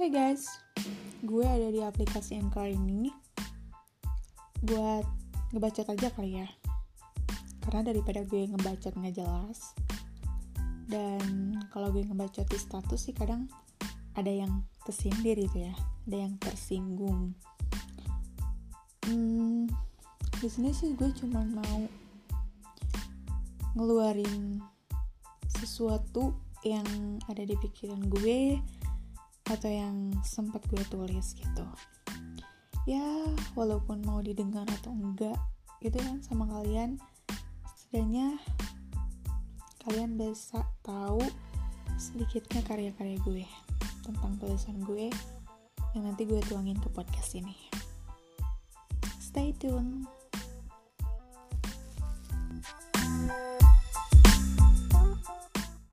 Hai guys, gue ada di aplikasi Anchor ini buat ngebacot aja kali ya. Karena daripada gue ngebacot nggak jelas, dan kalau gue ngebacot di status sih kadang ada yang tersindir gitu ya, ada yang tersinggung. Hmm, di sini sih gue cuma mau ngeluarin sesuatu yang ada di pikiran gue atau yang sempat gue tulis gitu. Ya walaupun mau didengar atau enggak gitu kan sama kalian. Setidaknya kalian bisa tahu sedikitnya karya-karya gue tentang tulisan gue yang nanti gue tuangin ke podcast ini. Stay tune